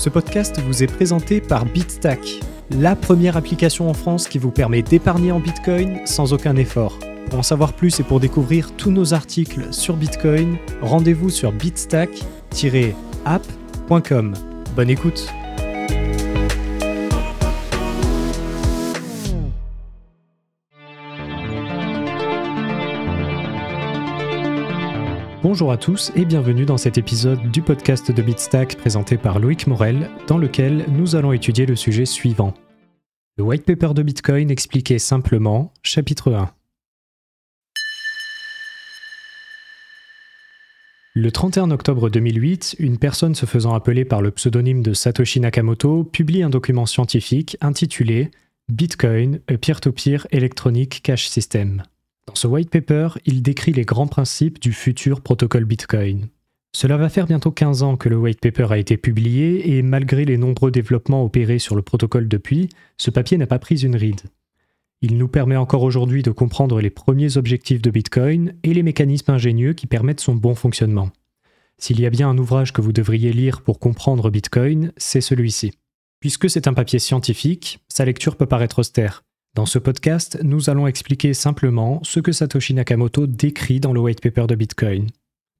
Ce podcast vous est présenté par BitStack, la première application en France qui vous permet d'épargner en Bitcoin sans aucun effort. Pour en savoir plus et pour découvrir tous nos articles sur Bitcoin, rendez-vous sur bitstack-app.com. Bonne écoute Bonjour à tous et bienvenue dans cet épisode du podcast de Bitstack présenté par Loïc Morel, dans lequel nous allons étudier le sujet suivant. Le white paper de Bitcoin expliqué simplement, chapitre 1. Le 31 octobre 2008, une personne se faisant appeler par le pseudonyme de Satoshi Nakamoto publie un document scientifique intitulé Bitcoin, a peer-to-peer electronic cash system. Dans ce white paper, il décrit les grands principes du futur protocole Bitcoin. Cela va faire bientôt 15 ans que le white paper a été publié et malgré les nombreux développements opérés sur le protocole depuis, ce papier n'a pas pris une ride. Il nous permet encore aujourd'hui de comprendre les premiers objectifs de Bitcoin et les mécanismes ingénieux qui permettent son bon fonctionnement. S'il y a bien un ouvrage que vous devriez lire pour comprendre Bitcoin, c'est celui-ci. Puisque c'est un papier scientifique, sa lecture peut paraître austère. Dans ce podcast, nous allons expliquer simplement ce que Satoshi Nakamoto décrit dans le white paper de Bitcoin.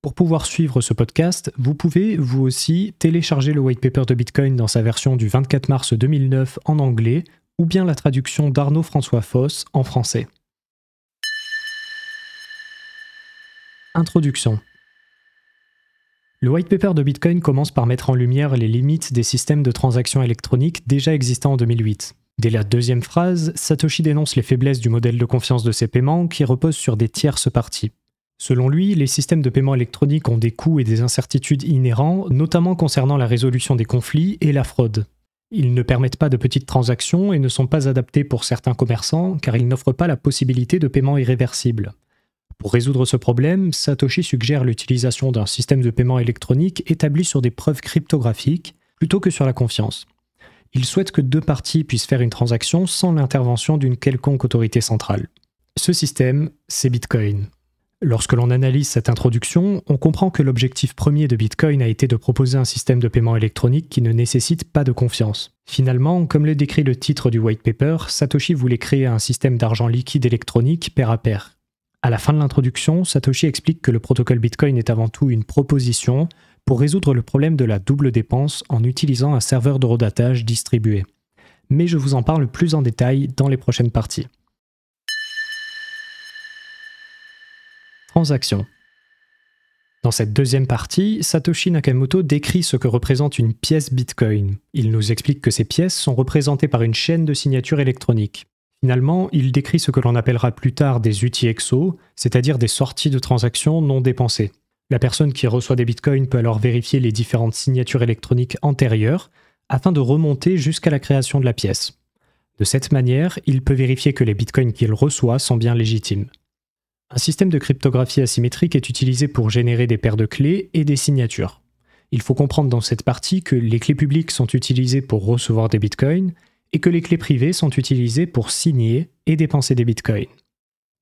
Pour pouvoir suivre ce podcast, vous pouvez vous aussi télécharger le white paper de Bitcoin dans sa version du 24 mars 2009 en anglais ou bien la traduction d'Arnaud François Foss en français. Introduction. Le white paper de Bitcoin commence par mettre en lumière les limites des systèmes de transactions électroniques déjà existants en 2008. Dès la deuxième phrase, Satoshi dénonce les faiblesses du modèle de confiance de ces paiements qui repose sur des tierces parties. Selon lui, les systèmes de paiement électronique ont des coûts et des incertitudes inhérents, notamment concernant la résolution des conflits et la fraude. Ils ne permettent pas de petites transactions et ne sont pas adaptés pour certains commerçants car ils n'offrent pas la possibilité de paiement irréversible. Pour résoudre ce problème, Satoshi suggère l'utilisation d'un système de paiement électronique établi sur des preuves cryptographiques plutôt que sur la confiance. Il souhaite que deux parties puissent faire une transaction sans l'intervention d'une quelconque autorité centrale. Ce système, c'est Bitcoin. Lorsque l'on analyse cette introduction, on comprend que l'objectif premier de Bitcoin a été de proposer un système de paiement électronique qui ne nécessite pas de confiance. Finalement, comme le décrit le titre du white paper, Satoshi voulait créer un système d'argent liquide électronique pair à pair. À la fin de l'introduction, Satoshi explique que le protocole Bitcoin est avant tout une proposition, pour résoudre le problème de la double dépense en utilisant un serveur de redatage distribué. Mais je vous en parle plus en détail dans les prochaines parties. Transaction. Dans cette deuxième partie, Satoshi Nakamoto décrit ce que représente une pièce Bitcoin. Il nous explique que ces pièces sont représentées par une chaîne de signatures électroniques. Finalement, il décrit ce que l'on appellera plus tard des UTXO, c'est-à-dire des sorties de transactions non dépensées. La personne qui reçoit des bitcoins peut alors vérifier les différentes signatures électroniques antérieures afin de remonter jusqu'à la création de la pièce. De cette manière, il peut vérifier que les bitcoins qu'il reçoit sont bien légitimes. Un système de cryptographie asymétrique est utilisé pour générer des paires de clés et des signatures. Il faut comprendre dans cette partie que les clés publiques sont utilisées pour recevoir des bitcoins et que les clés privées sont utilisées pour signer et dépenser des bitcoins.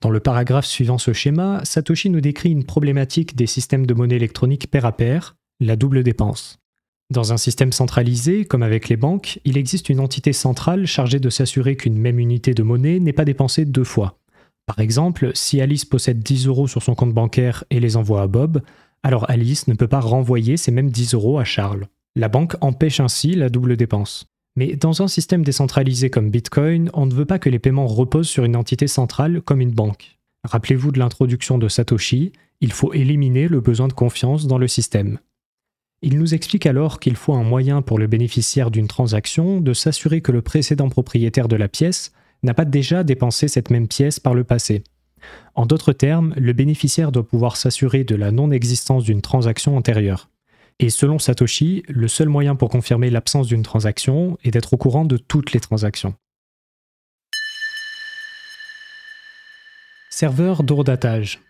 Dans le paragraphe suivant ce schéma, Satoshi nous décrit une problématique des systèmes de monnaie électronique pair à pair, la double dépense. Dans un système centralisé, comme avec les banques, il existe une entité centrale chargée de s'assurer qu'une même unité de monnaie n'est pas dépensée deux fois. Par exemple, si Alice possède 10 euros sur son compte bancaire et les envoie à Bob, alors Alice ne peut pas renvoyer ces mêmes 10 euros à Charles. La banque empêche ainsi la double dépense. Mais dans un système décentralisé comme Bitcoin, on ne veut pas que les paiements reposent sur une entité centrale comme une banque. Rappelez-vous de l'introduction de Satoshi, il faut éliminer le besoin de confiance dans le système. Il nous explique alors qu'il faut un moyen pour le bénéficiaire d'une transaction de s'assurer que le précédent propriétaire de la pièce n'a pas déjà dépensé cette même pièce par le passé. En d'autres termes, le bénéficiaire doit pouvoir s'assurer de la non-existence d'une transaction antérieure. Et selon Satoshi, le seul moyen pour confirmer l'absence d'une transaction est d'être au courant de toutes les transactions. Serveur d'horodatage.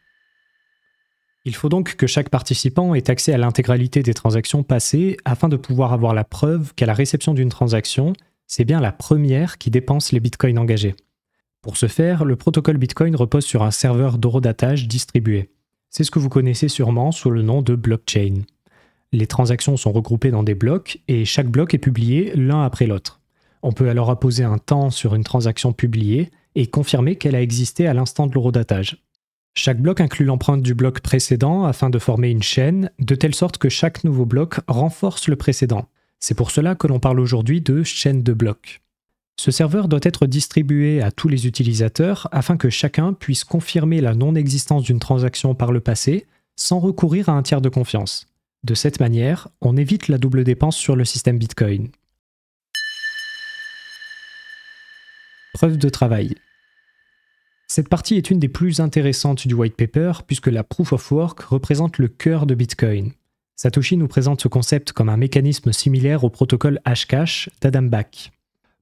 Il faut donc que chaque participant ait accès à l'intégralité des transactions passées afin de pouvoir avoir la preuve qu'à la réception d'une transaction, c'est bien la première qui dépense les bitcoins engagés. Pour ce faire, le protocole Bitcoin repose sur un serveur d'horodatage distribué. C'est ce que vous connaissez sûrement sous le nom de blockchain. Les transactions sont regroupées dans des blocs et chaque bloc est publié l'un après l'autre. On peut alors apposer un temps sur une transaction publiée et confirmer qu'elle a existé à l'instant de l'horodatage. Chaque bloc inclut l'empreinte du bloc précédent afin de former une chaîne, de telle sorte que chaque nouveau bloc renforce le précédent. C'est pour cela que l'on parle aujourd'hui de chaîne de blocs. Ce serveur doit être distribué à tous les utilisateurs afin que chacun puisse confirmer la non-existence d'une transaction par le passé sans recourir à un tiers de confiance. De cette manière, on évite la double dépense sur le système Bitcoin. Preuve de travail. Cette partie est une des plus intéressantes du white paper puisque la proof of work représente le cœur de Bitcoin. Satoshi nous présente ce concept comme un mécanisme similaire au protocole Hashcash d'Adam Back.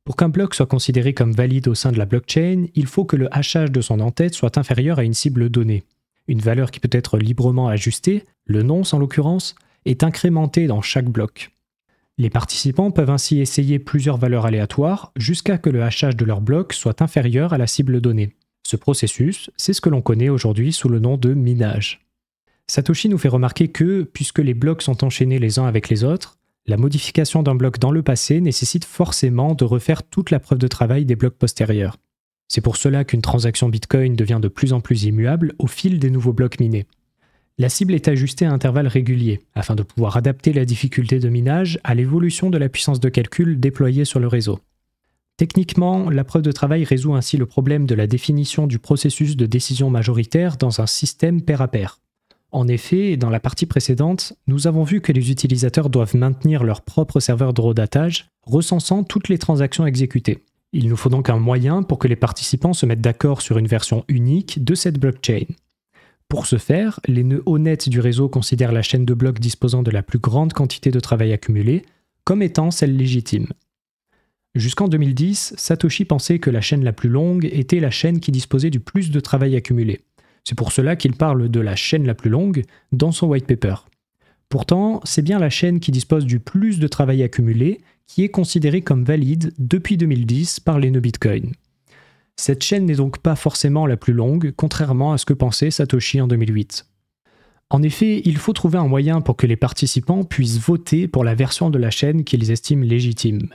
Pour qu'un bloc soit considéré comme valide au sein de la blockchain, il faut que le hachage de son en-tête soit inférieur à une cible donnée. Une valeur qui peut être librement ajustée, le nonce en l'occurrence, est incrémentée dans chaque bloc. Les participants peuvent ainsi essayer plusieurs valeurs aléatoires jusqu'à que le hachage de leur bloc soit inférieur à la cible donnée. Ce processus, c'est ce que l'on connaît aujourd'hui sous le nom de minage. Satoshi nous fait remarquer que, puisque les blocs sont enchaînés les uns avec les autres, la modification d'un bloc dans le passé nécessite forcément de refaire toute la preuve de travail des blocs postérieurs. C'est pour cela qu'une transaction Bitcoin devient de plus en plus immuable au fil des nouveaux blocs minés. La cible est ajustée à intervalles réguliers, afin de pouvoir adapter la difficulté de minage à l'évolution de la puissance de calcul déployée sur le réseau. Techniquement, la preuve de travail résout ainsi le problème de la définition du processus de décision majoritaire dans un système pair à pair. En effet, dans la partie précédente, nous avons vu que les utilisateurs doivent maintenir leur propre serveur de redatage, recensant toutes les transactions exécutées. Il nous faut donc un moyen pour que les participants se mettent d'accord sur une version unique de cette blockchain. Pour ce faire, les nœuds honnêtes du réseau considèrent la chaîne de blocs disposant de la plus grande quantité de travail accumulé comme étant celle légitime. Jusqu'en 2010, Satoshi pensait que la chaîne la plus longue était la chaîne qui disposait du plus de travail accumulé. C'est pour cela qu'il parle de la chaîne la plus longue dans son white paper. Pourtant, c'est bien la chaîne qui dispose du plus de travail accumulé qui est considérée comme valide depuis 2010 par les nœuds Bitcoin. Cette chaîne n'est donc pas forcément la plus longue, contrairement à ce que pensait Satoshi en 2008. En effet, il faut trouver un moyen pour que les participants puissent voter pour la version de la chaîne qu'ils estiment légitime.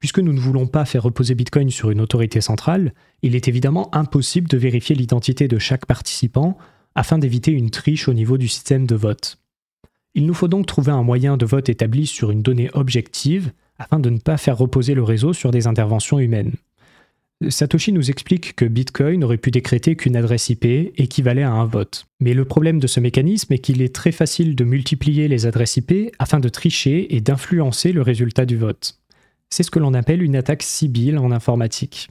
Puisque nous ne voulons pas faire reposer Bitcoin sur une autorité centrale, il est évidemment impossible de vérifier l'identité de chaque participant afin d'éviter une triche au niveau du système de vote. Il nous faut donc trouver un moyen de vote établi sur une donnée objective afin de ne pas faire reposer le réseau sur des interventions humaines. Satoshi nous explique que Bitcoin aurait pu décréter qu'une adresse IP équivalait à un vote. Mais le problème de ce mécanisme est qu'il est très facile de multiplier les adresses IP afin de tricher et d'influencer le résultat du vote. C'est ce que l'on appelle une attaque sibylle en informatique.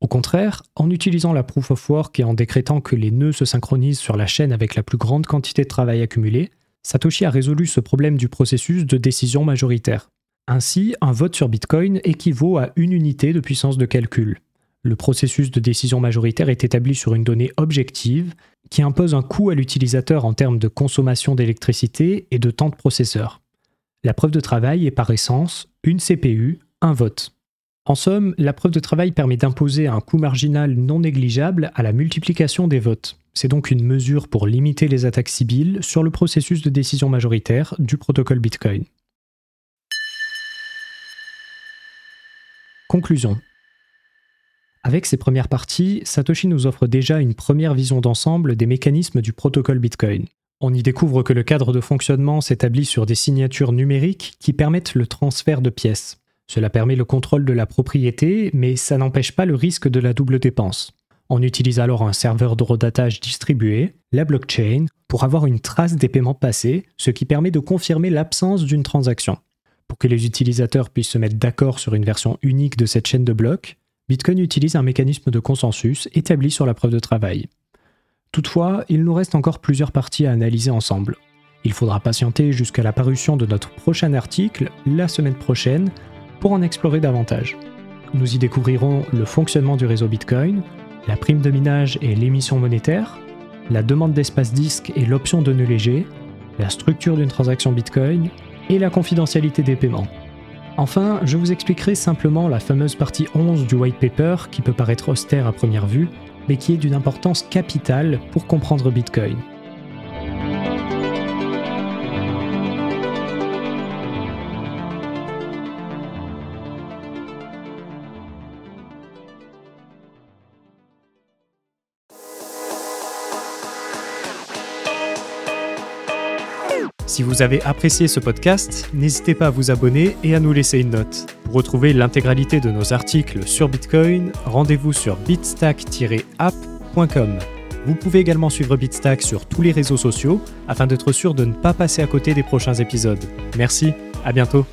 Au contraire, en utilisant la proof of work et en décrétant que les nœuds se synchronisent sur la chaîne avec la plus grande quantité de travail accumulé, Satoshi a résolu ce problème du processus de décision majoritaire. Ainsi, un vote sur Bitcoin équivaut à une unité de puissance de calcul. Le processus de décision majoritaire est établi sur une donnée objective qui impose un coût à l'utilisateur en termes de consommation d'électricité et de temps de processeur. La preuve de travail est par essence une CPU un vote. En somme, la preuve de travail permet d'imposer un coût marginal non négligeable à la multiplication des votes. C'est donc une mesure pour limiter les attaques civiles sur le processus de décision majoritaire du protocole Bitcoin. Conclusion. Avec ces premières parties, Satoshi nous offre déjà une première vision d'ensemble des mécanismes du protocole Bitcoin. On y découvre que le cadre de fonctionnement s'établit sur des signatures numériques qui permettent le transfert de pièces. Cela permet le contrôle de la propriété, mais ça n'empêche pas le risque de la double dépense. On utilise alors un serveur de redatage distribué, la blockchain, pour avoir une trace des paiements passés, ce qui permet de confirmer l'absence d'une transaction. Pour que les utilisateurs puissent se mettre d'accord sur une version unique de cette chaîne de blocs, Bitcoin utilise un mécanisme de consensus établi sur la preuve de travail. Toutefois, il nous reste encore plusieurs parties à analyser ensemble. Il faudra patienter jusqu'à la parution de notre prochain article la semaine prochaine pour en explorer davantage. Nous y découvrirons le fonctionnement du réseau Bitcoin, la prime de minage et l'émission monétaire, la demande d'espace disque et l'option de nœud léger, la structure d'une transaction Bitcoin et la confidentialité des paiements. Enfin, je vous expliquerai simplement la fameuse partie 11 du white paper qui peut paraître austère à première vue, mais qui est d'une importance capitale pour comprendre Bitcoin. Si vous avez apprécié ce podcast, n'hésitez pas à vous abonner et à nous laisser une note. Pour retrouver l'intégralité de nos articles sur Bitcoin, rendez-vous sur bitstack-app.com. Vous pouvez également suivre Bitstack sur tous les réseaux sociaux afin d'être sûr de ne pas passer à côté des prochains épisodes. Merci, à bientôt.